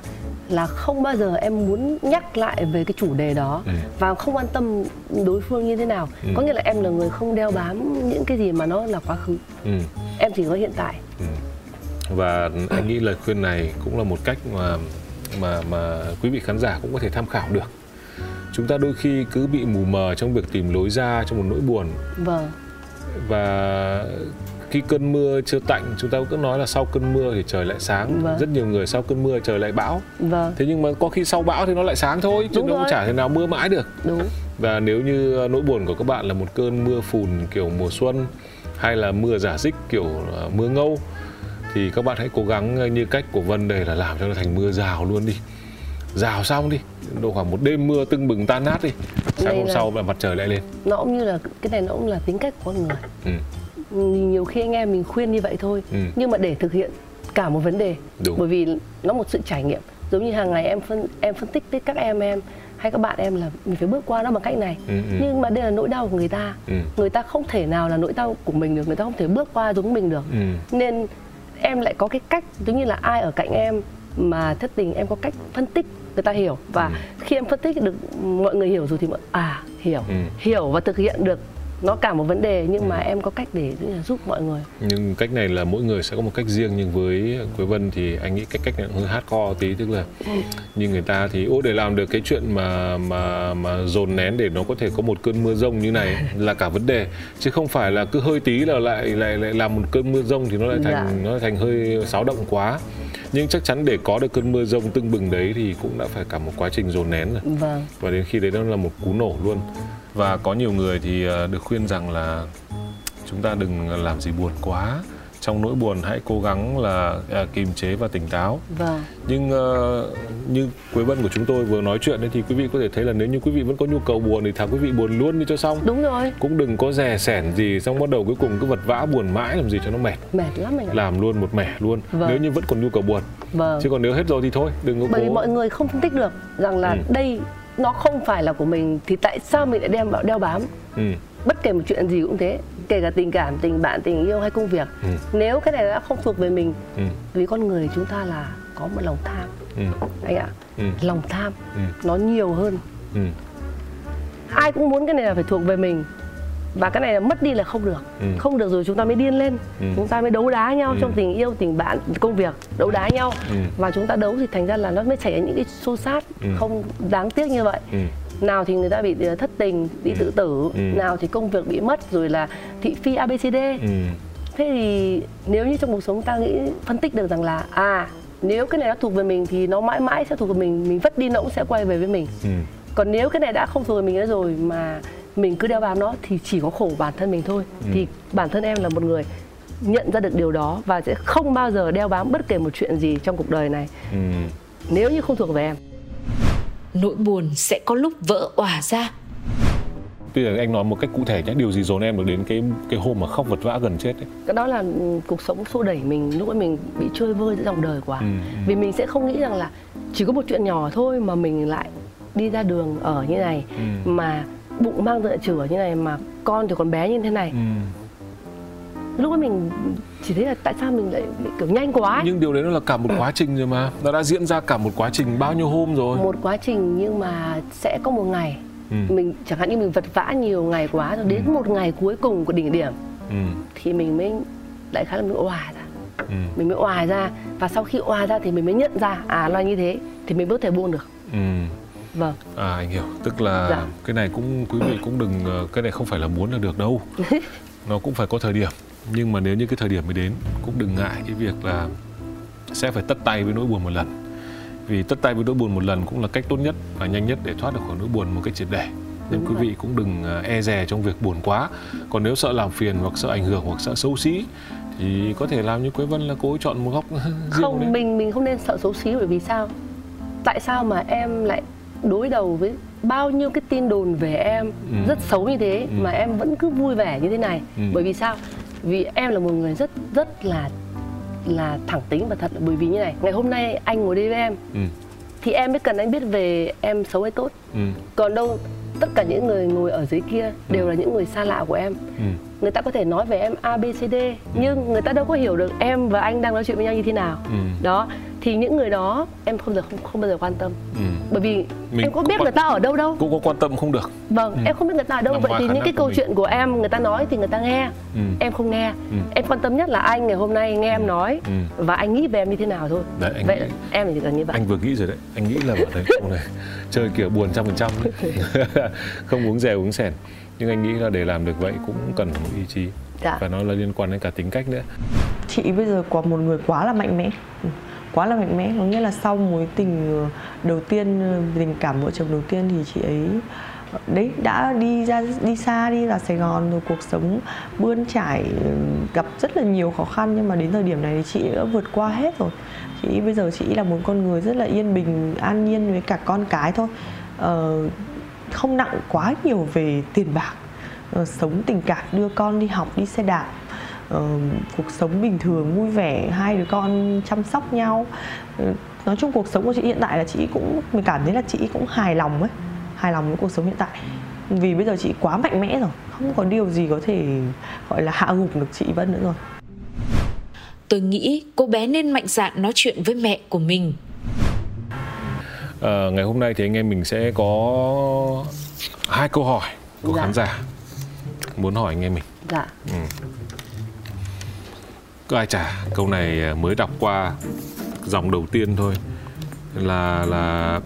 là không bao giờ em muốn nhắc lại về cái chủ đề đó ừ. và không quan tâm đối phương như thế nào ừ. có nghĩa là em là người không đeo bám những cái gì mà nó là quá khứ ừ. em chỉ có hiện tại ừ. và anh nghĩ lời khuyên này cũng là một cách mà mà mà quý vị khán giả cũng có thể tham khảo được chúng ta đôi khi cứ bị mù mờ trong việc tìm lối ra trong một nỗi buồn. Vâng. Và khi cơn mưa chưa tạnh chúng ta cứ nói là sau cơn mưa thì trời lại sáng. Vâng. rất nhiều người sau cơn mưa trời lại bão. Vâng. thế nhưng mà có khi sau bão thì nó lại sáng thôi chứ Đúng nó cũng chả thể nào mưa mãi được. Đúng. và nếu như nỗi buồn của các bạn là một cơn mưa phùn kiểu mùa xuân hay là mưa giả dích kiểu uh, mưa ngâu thì các bạn hãy cố gắng như cách của Vân đây là làm cho nó thành mưa rào luôn đi rào xong đi độ khoảng một đêm mưa tưng bừng tan nát đi sáng hôm là... sau là mặt trời lại lên nó cũng như là cái này nó cũng là tính cách của con người ừ. nhiều khi anh em mình khuyên như vậy thôi ừ. nhưng mà để thực hiện cả một vấn đề Đúng. bởi vì nó một sự trải nghiệm giống như hàng ngày em phân em phân tích với các em em hay các bạn em là mình phải bước qua nó bằng cách này ừ, ừ. nhưng mà đây là nỗi đau của người ta ừ. người ta không thể nào là nỗi đau của mình được người ta không thể bước qua giống mình được ừ. nên em lại có cái cách giống như là ai ở cạnh em mà thất tình em có cách phân tích người ta hiểu và ừ. khi em phân tích được mọi người hiểu rồi thì mọi à hiểu ừ. hiểu và thực hiện được nó cả một vấn đề nhưng ừ. mà em có cách để giúp mọi người nhưng cách này là mỗi người sẽ có một cách riêng nhưng với Quế Vân thì anh nghĩ cái cách này hơi hardcore tí tức là ừ. như người ta thì ô để làm được cái chuyện mà mà mà dồn nén để nó có thể có một cơn mưa rông như này là cả vấn đề chứ không phải là cứ hơi tí là lại lại lại làm một cơn mưa rông thì nó lại thành dạ. nó lại thành hơi xáo động quá nhưng chắc chắn để có được cơn mưa rông tưng bừng đấy thì cũng đã phải cả một quá trình dồn nén rồi. Vâng. và đến khi đấy nó là một cú nổ luôn. Và có nhiều người thì ờ, được khuyên rằng là chúng ta đừng làm gì buồn quá trong nỗi buồn hãy cố gắng là uh, kiềm chế và tỉnh táo. Vâng. Nhưng uh, như Quế Vân của chúng tôi vừa nói chuyện ấy, thì quý vị có thể thấy là nếu như quý vị vẫn có nhu cầu buồn thì thà quý vị buồn luôn đi cho xong. Đúng rồi. Cũng đừng có rè sẻn gì xong bắt đầu cuối cùng cứ vật vã buồn mãi làm gì cho nó mệt. Mệt lắm mình ạ. Làm luôn một mẻ luôn. Vâng. Nếu như vẫn còn nhu cầu buồn. Vâng. Chứ còn nếu hết rồi thì thôi, đừng có Bởi vì mọi người không phân tích được rằng là ừ. đây nó không phải là của mình thì tại sao mình lại đem đeo bám? Ừ bất kể một chuyện gì cũng thế kể cả tình cảm tình bạn tình yêu hay công việc ừ. nếu cái này đã không thuộc về mình ừ. vì con người chúng ta là có một lòng tham ừ. anh ạ ừ. lòng tham ừ. nó nhiều hơn ừ. ai cũng muốn cái này là phải thuộc về mình và cái này là mất đi là không được ừ. không được rồi chúng ta mới điên lên ừ. chúng ta mới đấu đá nhau ừ. trong tình yêu tình bạn công việc đấu đá nhau ừ. và chúng ta đấu thì thành ra là nó mới xảy ra những cái xô xát ừ. không đáng tiếc như vậy ừ nào thì người ta bị ờ, thất tình bị tự tử ừ. nào thì công việc bị mất rồi là thị phi abcd ừ. thế thì nếu như trong cuộc sống ta nghĩ phân tích được rằng là à nếu cái này đã thuộc về mình thì nó mãi mãi sẽ thuộc về mình mình vất đi nó cũng sẽ quay về với mình ừ. còn nếu cái này đã không thuộc về mình nữa rồi mà mình cứ đeo bám nó thì chỉ có khổ bản thân mình thôi ừ. thì bản thân em là một người nhận ra được điều đó và sẽ không bao giờ đeo bám bất kể một chuyện gì trong cuộc đời này ừ. nếu như không thuộc về em nỗi buồn sẽ có lúc vỡ òa ra. Bây giờ anh nói một cách cụ thể nhé điều gì dồn em được đến cái cái hôm mà khóc vật vã gần chết ấy? Cái đó là cuộc sống xô đẩy mình lúc ấy mình bị chơi vơi giữa dòng đời quá. Ừ, ừ. vì mình sẽ không nghĩ rằng là chỉ có một chuyện nhỏ thôi mà mình lại đi ra đường ở như này ừ. mà bụng mang dạ chửa như này mà con thì còn bé như thế này. Ừ lúc ấy mình chỉ thấy là tại sao mình lại bị kiểu nhanh quá ấy. nhưng điều đấy nó là cả một quá trình rồi mà nó đã diễn ra cả một quá trình bao nhiêu hôm rồi một quá trình nhưng mà sẽ có một ngày ừ. mình chẳng hạn như mình vật vã nhiều ngày quá rồi đến ừ. một ngày cuối cùng của đỉnh điểm ừ. thì mình mới đại khái là mình òa ra ừ. mình mới òa ra và sau khi òa ra thì mình mới nhận ra à là như thế thì mình mới có thể buông được ừ. vâng à anh hiểu tức là dạ. cái này cũng quý vị cũng đừng ờ, cái này không phải là muốn là được đâu nó cũng phải có thời điểm nhưng mà nếu như cái thời điểm mới đến cũng đừng ngại cái việc là sẽ phải tất tay với nỗi buồn một lần vì tất tay với nỗi buồn một lần cũng là cách tốt nhất và nhanh nhất để thoát được khỏi nỗi buồn một cách triệt để nên quý vị cũng đừng à, e dè trong việc buồn quá còn nếu sợ làm phiền hoặc sợ ảnh hưởng hoặc sợ xấu xí thì có thể làm như Quế Vân là ấy chọn một góc riêng không đấy. mình mình không nên sợ xấu xí bởi vì sao tại sao mà em lại đối đầu với bao nhiêu cái tin đồn về em ừ. rất xấu như thế ừ. mà em vẫn cứ vui vẻ như thế này ừ. bởi vì sao vì em là một người rất rất là là thẳng tính và thật bởi vì như này ngày hôm nay anh ngồi đây với em ừ. thì em mới cần anh biết về em xấu hay tốt ừ. còn đâu tất cả những người ngồi ở dưới kia đều ừ. là những người xa lạ của em ừ. Người ta có thể nói về em a b c d ừ. nhưng người ta đâu có hiểu được em và anh đang nói chuyện với nhau như thế nào ừ. đó thì những người đó em không giờ không không bao giờ quan tâm ừ. bởi vì Mình em có biết quan... người ta ở đâu đâu cũng có quan tâm không được vâng ừ. em không biết người ta ở đâu Nằm vậy thì những cái câu chuyện của em người ta nói thì người ta nghe ừ. em không nghe ừ. em quan tâm nhất là anh ngày hôm nay nghe em ừ. nói ừ. và anh nghĩ về em như thế nào thôi đấy, anh vậy nghĩ... em chỉ cần như vậy anh vừa nghĩ rồi đấy anh nghĩ là bảo đấy này chơi kiểu buồn trăm phần trăm không uống rè uống sẻn nhưng anh nghĩ là để làm được vậy cũng cần một ý chí. Dạ. và nó là liên quan đến cả tính cách nữa. Chị bây giờ có một người quá là mạnh mẽ. Quá là mạnh mẽ. Có nghĩa là sau mối tình ờ, đầu tiên ờ, tình cảm vợ chồng đầu tiên thì chị ấy đấy đã đi ra đi xa đi ra Sài Gòn rồi cuộc sống bươn trải gặp rất là nhiều khó khăn. Nhưng mà đến thời điểm này thì chị đã vượt qua hết rồi. Chị bây giờ chị là một con người rất là yên bình an nhiên với cả con cái thôi. Ờ, không nặng quá nhiều về tiền bạc. Ờ, sống tình cảm, đưa con đi học, đi xe đạp. Ờ, cuộc sống bình thường, vui vẻ, hai đứa con chăm sóc nhau. Ừ, nói chung cuộc sống của chị hiện tại là chị cũng, mình cảm thấy là chị cũng hài lòng ấy, hài lòng với cuộc sống hiện tại. Vì bây giờ chị quá mạnh mẽ rồi, không có điều gì có thể, gọi là, hạ gục được chị Vân nữa rồi. Tôi nghĩ cô bé nên mạnh dạn nói chuyện với mẹ của mình à, ngày hôm nay thì anh em mình sẽ có hai câu hỏi của dạ. khán giả muốn hỏi anh em mình. Dạ. Ừ. ai trả câu này mới đọc qua dòng đầu tiên thôi? Là là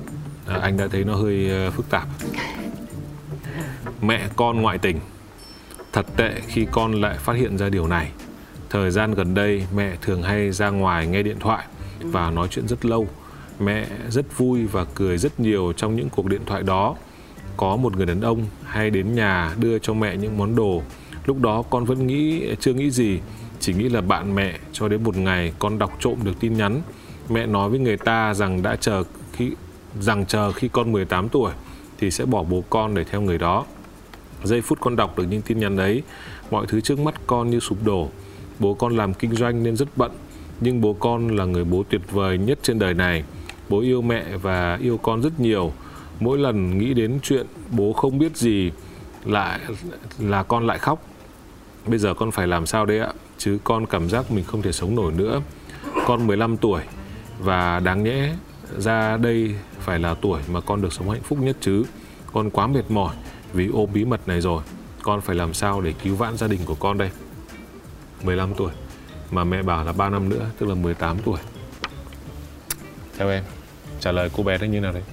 à, anh đã thấy nó hơi ờ, phức tạp. Mẹ con ngoại tình. Thật tệ khi con lại phát hiện ra điều này. Thời gian gần đây mẹ thường hay ra ngoài nghe điện thoại và nói chuyện rất lâu mẹ rất vui và cười rất nhiều trong những cuộc điện thoại đó có một người đàn ông hay đến nhà đưa cho mẹ những món đồ lúc đó con vẫn nghĩ chưa nghĩ gì chỉ nghĩ là bạn mẹ cho đến một ngày con đọc trộm được tin nhắn mẹ nói với người ta rằng đã chờ khi rằng chờ khi con 18 tuổi thì sẽ bỏ bố con để theo người đó. Giây phút con đọc được những tin nhắn đấy, mọi thứ trước mắt con như sụp đổ. Bố con làm kinh doanh nên rất bận, nhưng bố con là người bố tuyệt vời nhất trên đời này. Bố yêu mẹ và yêu con rất nhiều. Mỗi lần nghĩ đến chuyện bố không biết gì, lại là con lại khóc. Bây giờ con phải làm sao đây ạ? Chứ con cảm giác mình không thể sống nổi nữa. Con 15 tuổi và đáng nhẽ ra đây phải là tuổi mà con được sống hạnh phúc nhất chứ con quá mệt mỏi vì ôm bí mật này rồi con phải làm sao để cứu vãn gia đình của con đây 15 tuổi mà mẹ bảo là 3 năm nữa, tức là 18 tuổi theo em trả lời cô bé đó như nào đấy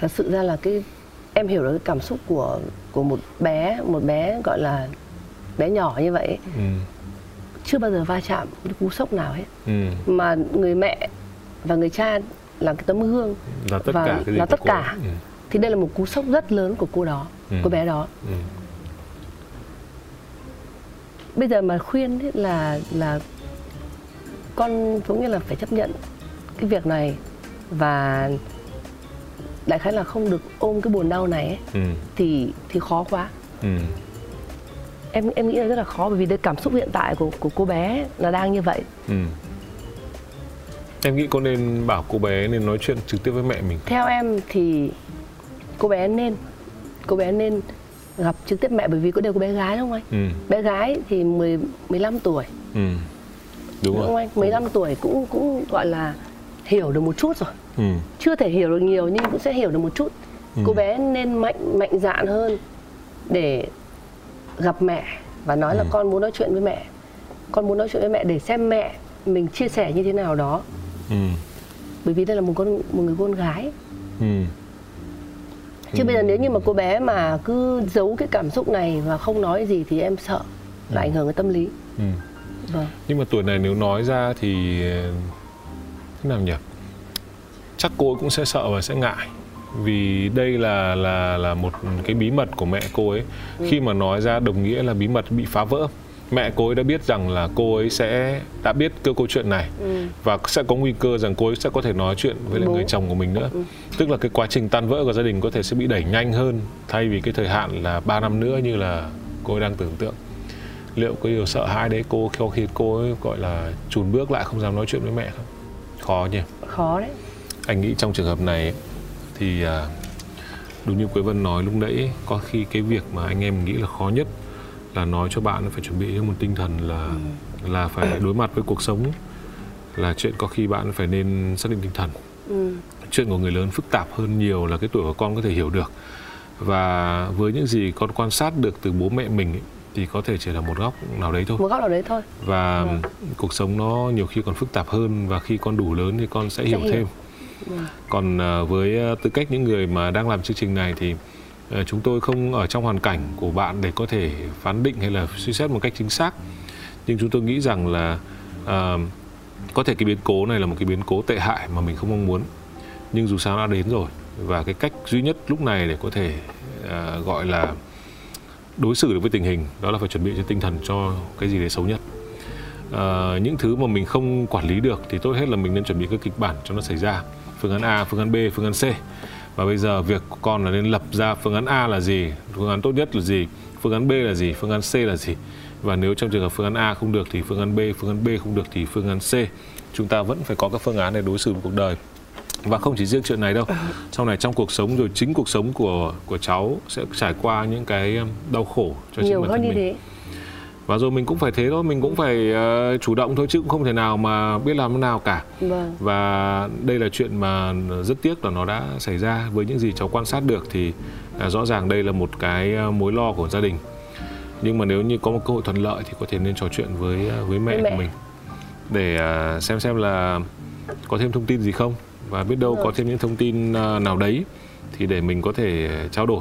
thật sự ra là cái em hiểu được cái cảm xúc của của một bé một bé gọi là bé nhỏ như vậy ừ chưa bao giờ va chạm cái cú sốc nào hết ừ. mà người mẹ và người cha là cái tấm gương là tất và cả cái là tất cả ừ. thì đây là một cú sốc rất lớn của cô đó ừ. cô bé đó ừ. bây giờ mà khuyên ấy là là con cũng như là phải chấp nhận cái việc này và đại khái là không được ôm cái buồn đau này ấy, ừ. thì thì khó quá ừ em em nghĩ là rất là khó bởi vì cái cảm xúc hiện tại của của cô bé là đang như vậy ừ. em nghĩ cô nên bảo cô bé nên nói chuyện trực tiếp với mẹ mình theo em thì cô bé nên cô bé nên gặp trực tiếp mẹ bởi vì có đều có bé gái đúng không anh ừ. bé gái thì 10, 15 tuổi ừ. Đúng, đúng không anh 15 tuổi cũng cũng gọi là hiểu được một chút rồi ừ. chưa thể hiểu được nhiều nhưng cũng sẽ hiểu được một chút ừ. cô bé nên mạnh mạnh dạn hơn để gặp mẹ và nói ừ. là con muốn nói chuyện với mẹ con muốn nói chuyện với mẹ để xem mẹ mình chia sẻ như thế nào đó ừ. bởi vì đây là một con một người con gái ừ. chứ ừ. bây giờ nếu như mà cô bé mà cứ giấu cái cảm xúc này và không nói gì thì em sợ là ừ. ảnh hưởng đến tâm lý ừ. Vâng. Nhưng mà tuổi này nếu nói ra thì thế nào nhỉ? Chắc cô cũng sẽ sợ và sẽ ngại. Vì đây là là là một cái bí mật của mẹ cô ấy. Ừ. khi mà nói ra đồng nghĩa là bí mật bị phá vỡ. Mẹ cô ấy đã biết rằng là cô ấy sẽ đã biết cái câu chuyện này. Ừ. và sẽ có nguy cơ rằng cô ấy sẽ có thể nói chuyện với lại người chồng của mình nữa. Ừ. tức là cái quá trình tan vỡ của gia đình có thể sẽ bị đẩy nhanh hơn thay vì cái thời hạn là 3 năm nữa như là cô ấy đang tưởng tượng liệu có điều sợ hãi đấy cô khi cô ấy gọi là chùn bước lại không dám nói chuyện với mẹ không? Khó nhỉ? Khó đấy. Anh nghĩ trong trường hợp này thì à, đúng như Quế Vân nói lúc nãy có khi cái việc mà anh em nghĩ là khó nhất là nói cho bạn phải chuẩn bị cho một tinh thần là ừ. là phải đối mặt với cuộc sống là chuyện có khi bạn phải nên xác định tinh thần. Ừ. chuyện của người lớn phức tạp hơn nhiều là cái tuổi của con có thể hiểu được. Và với những gì con quan sát được từ bố mẹ mình ấy, thì có thể chỉ là một góc nào đấy thôi. Một góc nào đấy thôi. Và ừ. cuộc sống nó nhiều khi còn phức tạp hơn và khi con đủ lớn thì con sẽ, sẽ hiểu, hiểu. thêm. Còn ờ, với ờ, tư cách những người mà đang làm chương trình này thì ờ, chúng tôi không ở trong hoàn cảnh của bạn để có thể phán định hay là suy xét một cách chính xác. Nhưng chúng tôi nghĩ rằng là uh, có thể cái biến cố này là một cái biến cố tệ hại mà mình không mong muốn. Nhưng dù sao đã đến rồi và cái cách duy nhất lúc này để có thể uh, gọi là đối xử được với tình hình đó là phải chuẩn bị cho tinh thần cho cái gì đấy xấu nhất à, những thứ mà mình không quản lý được thì tốt hết là mình nên chuẩn bị các kịch bản cho nó xảy ra phương án A phương án B phương án C và bây giờ việc của con là nên lập ra phương án A là gì phương án tốt nhất là gì phương án B là gì phương án C là gì và nếu trong trường hợp phương án A không được thì phương án B phương án B không được thì phương án C chúng ta vẫn phải có các phương án để đối xử với cuộc đời và không chỉ riêng chuyện này đâu. Sau này trong cuộc sống rồi chính cuộc sống của của cháu sẽ trải qua những cái um, đau khổ cho nhiều chính bản hơn thân như mình. thế. Và rồi mình cũng phải thế thôi mình cũng phải uh, chủ động thôi chứ cũng không thể nào mà biết làm thế nào cả. Vâng. Và đây là chuyện mà rất tiếc là nó đã xảy ra. Với những gì cháu quan sát được thì uh, rõ ràng đây là một cái uh, mối lo của gia đình. Nhưng mà nếu như có một cơ hội thuận lợi thì có thể nên trò chuyện với uh, với mẹ, Với mẹ. của mình. Để uh, xem xem là có thêm thông tin gì không và biết đâu có thêm những thông tin uh, nào đấy thì để mình có thể trao đổi.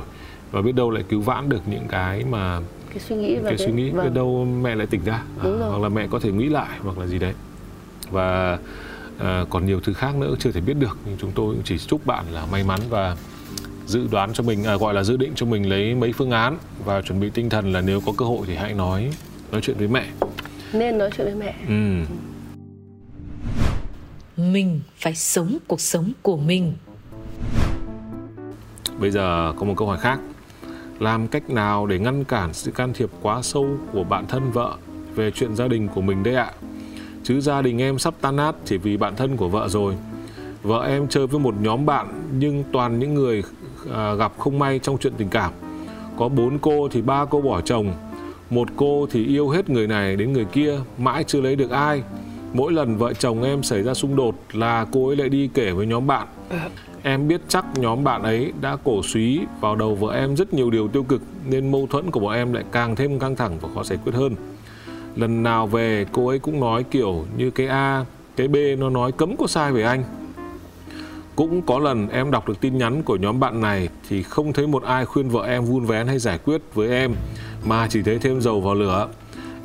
Và biết đâu lại cứu vãn được những cái mà cái suy nghĩ và cái suy nghĩ biết vâng. đâu mẹ lại tỉnh ra. À, hoặc là mẹ có thể nghĩ lại hoặc là gì đấy. Và à, còn nhiều thứ khác nữa chưa thể biết được nhưng chúng tôi cũng chỉ chúc bạn là may mắn và dự đoán cho mình à, gọi là dự định cho mình lấy mấy phương án và chuẩn bị tinh thần là nếu có cơ hội thì hãy nói nói chuyện với mẹ. Nên nói chuyện với mẹ. Ừ. Mình phải sống cuộc sống của mình. Bây giờ có một câu hỏi khác Làm cách nào để ngăn cản sự can thiệp quá sâu của bạn thân vợ về chuyện gia đình của mình đấy ạ? Chứ gia đình em sắp tan nát chỉ vì bạn thân của vợ rồi. Vợ em chơi với một nhóm bạn nhưng toàn những người à, gặp không may trong chuyện tình cảm. Có bốn cô thì ba cô bỏ chồng, một cô thì yêu hết người này đến người kia, mãi chưa lấy được ai. Mỗi lần vợ chồng em xảy ra xung đột là cô ấy lại đi kể với nhóm bạn. Em biết chắc nhóm bạn ấy đã cổ suý vào đầu vợ em rất nhiều điều tiêu cực nên mâu thuẫn của bọn em lại càng thêm căng thẳng và khó giải quyết hơn. Lần nào về cô ấy cũng nói kiểu như cái A, cái B nó nói cấm có sai về anh. Cũng có lần em đọc được tin nhắn của nhóm bạn này thì không thấy một ai khuyên vợ em vun vén hay giải quyết với em mà chỉ thấy thêm dầu vào lửa.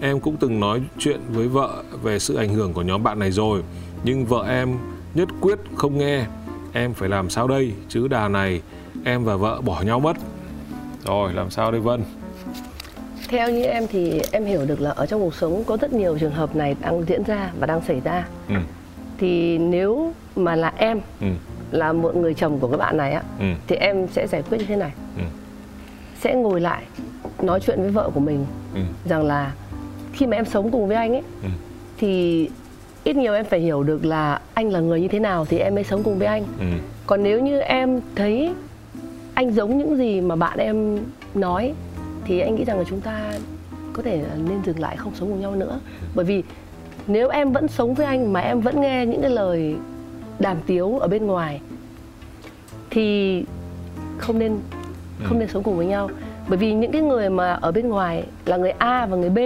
Em cũng từng nói chuyện với vợ về sự ảnh hưởng của nhóm bạn này rồi nhưng vợ em nhất quyết không nghe. Em phải làm sao đây? Chứ đà này em và vợ bỏ nhau mất. Rồi làm sao đây vân? Theo như em thì em hiểu được là ở trong cuộc sống có rất nhiều trường hợp này đang diễn ra và đang xảy ra. Ừ. Thì nếu mà là em ừ. là một người chồng của các bạn này á ừ. thì em sẽ giải quyết như thế này. Ừ. Sẽ ngồi lại nói chuyện với vợ của mình ừ. rằng là khi mà em sống cùng với anh ấy ừ. thì ít nhiều em phải hiểu được là anh là người như thế nào thì em mới sống cùng với anh. Ừ. Còn nếu như em thấy anh giống những gì mà bạn em nói thì anh nghĩ rằng là chúng ta có thể nên dừng lại không sống cùng nhau nữa. Bởi vì nếu em vẫn sống với anh mà em vẫn nghe những cái lời đàm tiếu ở bên ngoài thì không nên không nên sống cùng với nhau. Bởi vì những cái người mà ở bên ngoài là người A và người B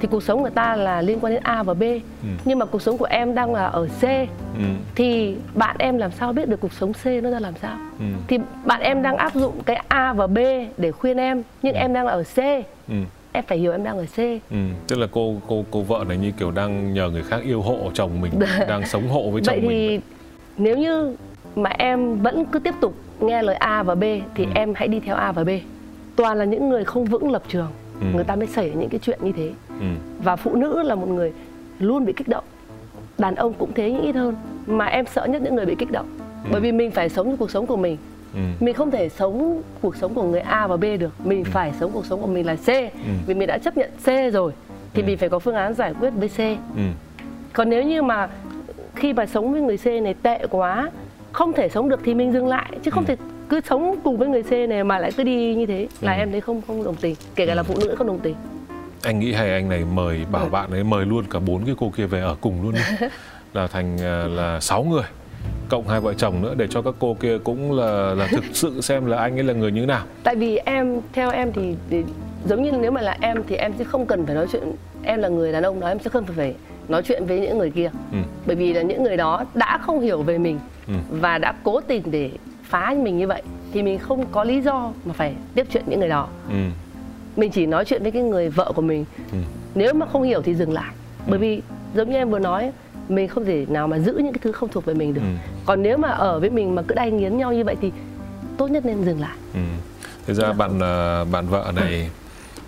thì cuộc sống người ta là liên quan đến A và B. Nhưng mà cuộc sống của em đang là ở C. Ừ. Thì bạn em làm sao biết được cuộc sống C nó ra làm sao? Ừ. Thì bạn em đang áp dụng cái A và B để khuyên em nhưng em đang là ở C. Ừ. Em phải hiểu em đang ở C. Ừ. Tức là cô cô cô vợ này như kiểu đang nhờ người khác yêu hộ chồng mình đang sống hộ với chồng vậy mình. thì nếu như mà em vẫn cứ tiếp tục nghe lời A và B thì Ừ. em hãy đi theo A và B. Toàn là những người không vững lập trường. Ừ. người ta mới xảy ra những cái chuyện như thế ừ. Và phụ nữ là một người luôn bị kích động. Đàn ông cũng thế nhưng ít hơn. Mà em sợ nhất những người bị kích động. Bởi vì mình phải sống cuộc sống của mình. Ừ. Mình không thể sống cuộc sống của người A và B được. Mình phải sống cuộc sống của mình là C. Vì mình đã chấp nhận C rồi thì Ừ. mình phải có phương án giải quyết với C. Ừ. Còn nếu như mà khi mà sống với người C này tệ quá không thể sống được thì mình dừng lại chứ không Ừ. thể cứ sống cùng với người C này mà lại cứ đi như thế. Là Ừ. em thấy không không đồng tình. Kể cả là phụ nữ không đồng tình anh nghĩ hay anh này mời bảo bạn ấy mời luôn cả bốn cái cô kia về ở cùng luôn đi. Là thành à, là sáu người cộng hai vợ chồng nữa để cho các cô kia cũng là là thực sự xem là anh ấy là người như thế nào. Tại vì em theo em thì, thì giống như nếu mà là em thì em sẽ không cần phải nói chuyện em là người đàn ông đó em sẽ không phải nói chuyện với những người kia. Ừ. Bởi vì là những người đó đã không hiểu về mình Ừ. và đã cố tình để phá mình như vậy thì mình không có lý do mà phải tiếp chuyện những người đó. Ừ mình chỉ nói chuyện với cái người vợ của mình Ừ. nếu mà không hiểu thì dừng lại bởi vì giống như em vừa nói mình không thể nào mà giữ những cái thứ không thuộc về mình được Ừ. còn nếu mà ở với mình mà cứ đay nghiến nhau như vậy thì tốt nhất nên dừng lại Ừ. Thực ra bạn ờ, bạn vợ này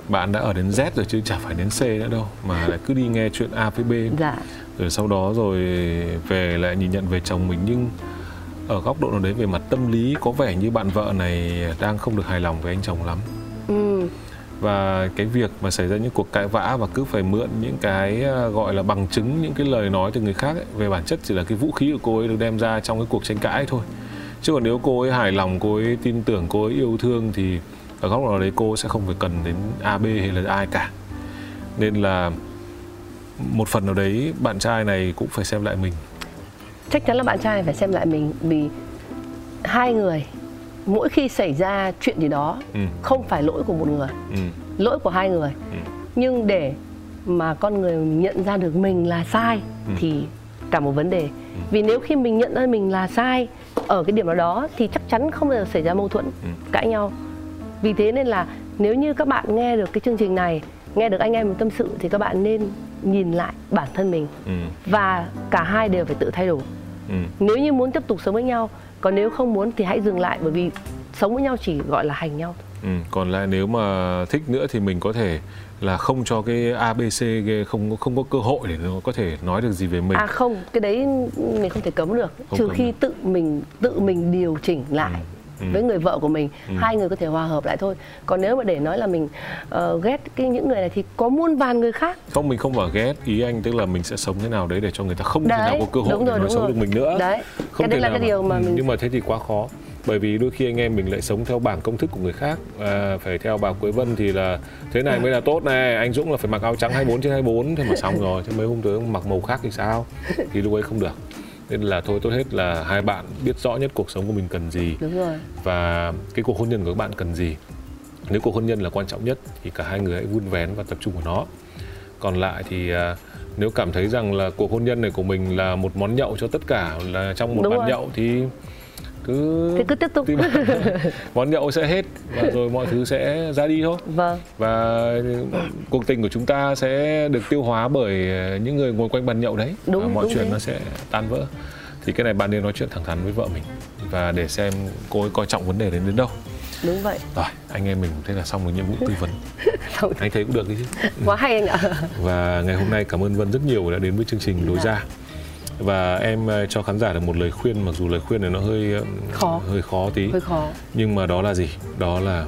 bạn đã ở đến Z rồi chứ chả phải đến C nữa đâu mà lại cứ đi nghe chuyện A với B dạ. rồi sau đó rồi về lại nhìn nhận về chồng mình nhưng ở góc độ nào đấy về mặt tâm lý có vẻ như bạn vợ này đang không được hài lòng với anh chồng lắm ừ và cái việc mà xảy ra những cuộc cãi vã và cứ phải mượn những cái ờ, gọi là bằng chứng những cái lời nói từ người khác ấy, về bản chất chỉ là cái vũ khí của cô ấy được đem ra trong cái cuộc tranh cãi thôi. Chứ còn nếu cô ấy hài lòng cô ấy tin tưởng cô ấy yêu thương thì ở góc nào đấy cô sẽ không phải cần đến AB hay là ai cả. Nên là một phần nào đấy bạn trai này cũng phải xem lại mình. Chắc chắn là bạn trai phải xem lại mình vì hai người mỗi khi xảy ra chuyện gì đó ừ. không phải lỗi của một người ừ. lỗi của hai người ừ. nhưng để mà con người nhận ra được mình là sai ừ. thì cả một vấn đề ừ. vì nếu khi mình nhận ra mình là sai ở cái điểm nào đó thì chắc chắn không bao giờ xảy ra mâu thuẫn ừ. cãi nhau vì thế nên là nếu như các bạn nghe được cái chương trình này nghe được anh em mình tâm sự thì các bạn nên nhìn lại bản thân mình ừ. và cả hai đều phải tự thay đổi ừ. nếu như muốn tiếp tục sống với nhau còn nếu không muốn thì hãy dừng lại bởi vì sống với nhau chỉ gọi là hành nhau Ừ, còn lại nếu mà thích nữa thì mình có thể là không cho cái ABC không không có cơ hội để nó có thể nói được gì về mình. À không, cái đấy mình không thể cấm được, không trừ khi được. tự mình tự mình điều chỉnh lại. Ừ ừ. với người vợ của mình. Ừ. hai người có thể hòa hợp lại thôi. Còn nếu mà để nói là mình uh, ghét cái những người này thì có muôn vàn người khác. Không mình không bảo ghét. Ý anh tức là mình sẽ sống thế nào đấy để cho người ta không đấy, thể nào có cơ hội đúng rồi, để nói xấu được mình nữa. Đấy không cái đấy là cái điều mà, mà mình nhưng mà thế thì quá khó. Bởi vì đôi khi anh em mình lại sống theo bảng công thức của người khác. À, phải theo bà Quế Vân thì là thế này mới là tốt này anh Dũng là phải mặc áo trắng 24 trên 24 thế mà xong rồi thế mấy hôm tới mặc màu khác thì sao? Thì lúc ấy không được nên là thôi tốt hết là hai bạn biết rõ nhất cuộc sống của mình cần gì Đúng rồi. và cái cuộc hôn nhân của các bạn cần gì nếu cuộc hôn nhân là quan trọng nhất thì cả hai người hãy vun vén và tập trung vào nó còn lại thì à, nếu cảm thấy rằng là cuộc hôn nhân này của mình là một món nhậu cho tất cả là trong một Đúng bàn rồi. nhậu thì cứ thì cứ tiếp tục. món nhậu sẽ hết và rồi mọi thứ sẽ ra đi thôi. Vâng. Và cuộc tình của chúng ta sẽ được tiêu hóa bởi những người ngồi quanh bàn nhậu đấy. Đúng, và mọi đúng chuyện đấy. nó sẽ tan vỡ. Thì cái này bạn nên nói chuyện thẳng thắn với vợ mình và để xem cô ấy coi trọng vấn đề đến đến đâu. Đúng vậy. Rồi anh em mình thế là xong một nhiệm vụ tư vấn. Anh thấy cũng được đấy chứ. Quá hay anh ạ. Và ngày hôm nay cảm ơn vân rất nhiều đã đến với chương trình lối ra và em ờ, cho khán giả được một lời khuyên mặc dù lời khuyên này nó hơi khó. hơi khó tí. Hơi khó. Nhưng mà đó là gì? Đó là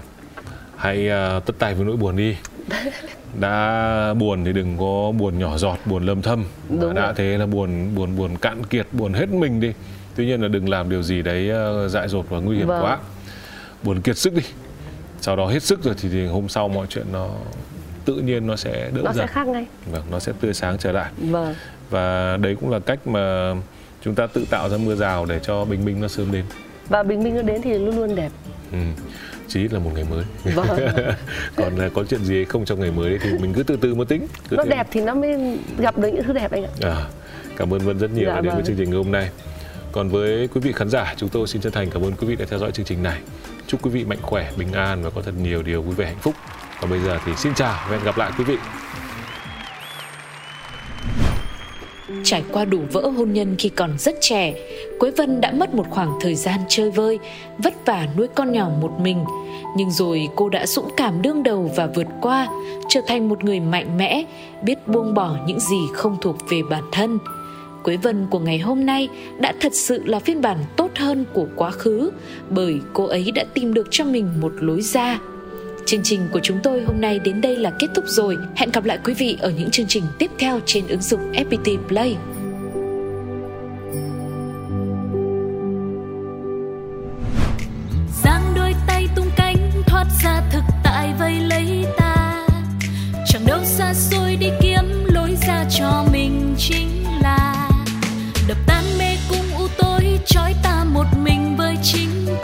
hãy uh, tất tay với nỗi buồn đi. Đã buồn thì đừng có buồn nhỏ giọt buồn lâm thâm. Đúng đã rồi. thế là buồn buồn buồn cạn kiệt buồn hết mình đi. Tuy nhiên là đừng làm điều gì đấy uh, dại dột và nguy hiểm vâng. quá. Buồn kiệt sức đi. Sau đó hết sức rồi thì, thì hôm sau mọi chuyện nó tự nhiên nó sẽ đỡ nó dần. sẽ khác ngay. Vâng nó sẽ tươi sáng trở lại. Vâng và đấy cũng là cách mà chúng ta tự tạo ra mưa rào để cho bình minh nó sớm đến. Và bình minh nó đến thì luôn luôn đẹp. Ừ chí là một ngày mới. Vâng. còn là có chuyện gì không trong ngày mới thì mình cứ từ từ một tính. Cứ nó thế. đẹp thì nó mới gặp được những thứ đẹp anh ạ. À, cảm ơn vân rất nhiều dạ, đã đến vâng. với chương trình ngày hôm nay. Còn với quý vị khán giả chúng tôi xin chân thành cảm ơn quý vị đã theo dõi chương trình này. Chúc quý vị mạnh khỏe bình an và có thật nhiều điều vui vẻ hạnh phúc. Còn bây giờ thì xin chào và hẹn gặp lại quý vị Trải qua đủ vỡ hôn nhân khi còn rất trẻ, Quế Vân đã mất một khoảng thời gian chơi vơi, vất vả nuôi con nhỏ một mình. Nhưng rồi cô đã dũng cảm đương đầu và vượt qua, trở thành một người mạnh mẽ, biết buông bỏ những gì không thuộc về bản thân. Quế Vân của ngày hôm nay đã thật sự là phiên bản tốt hơn của quá khứ bởi cô ấy đã tìm được cho mình một lối ra Chương trình của chúng tôi hôm nay đến đây là kết thúc rồi. Hẹn gặp lại quý vị ở những chương trình tiếp theo trên ứng dụng FPT Play. Giang đôi tay tung cánh, thoát ra thực tại vây lấy ta. Chẳng đâu xa xôi đi kiếm lối ra cho mình chính là đập tan mê cung u tối, trói ta một mình với chính ta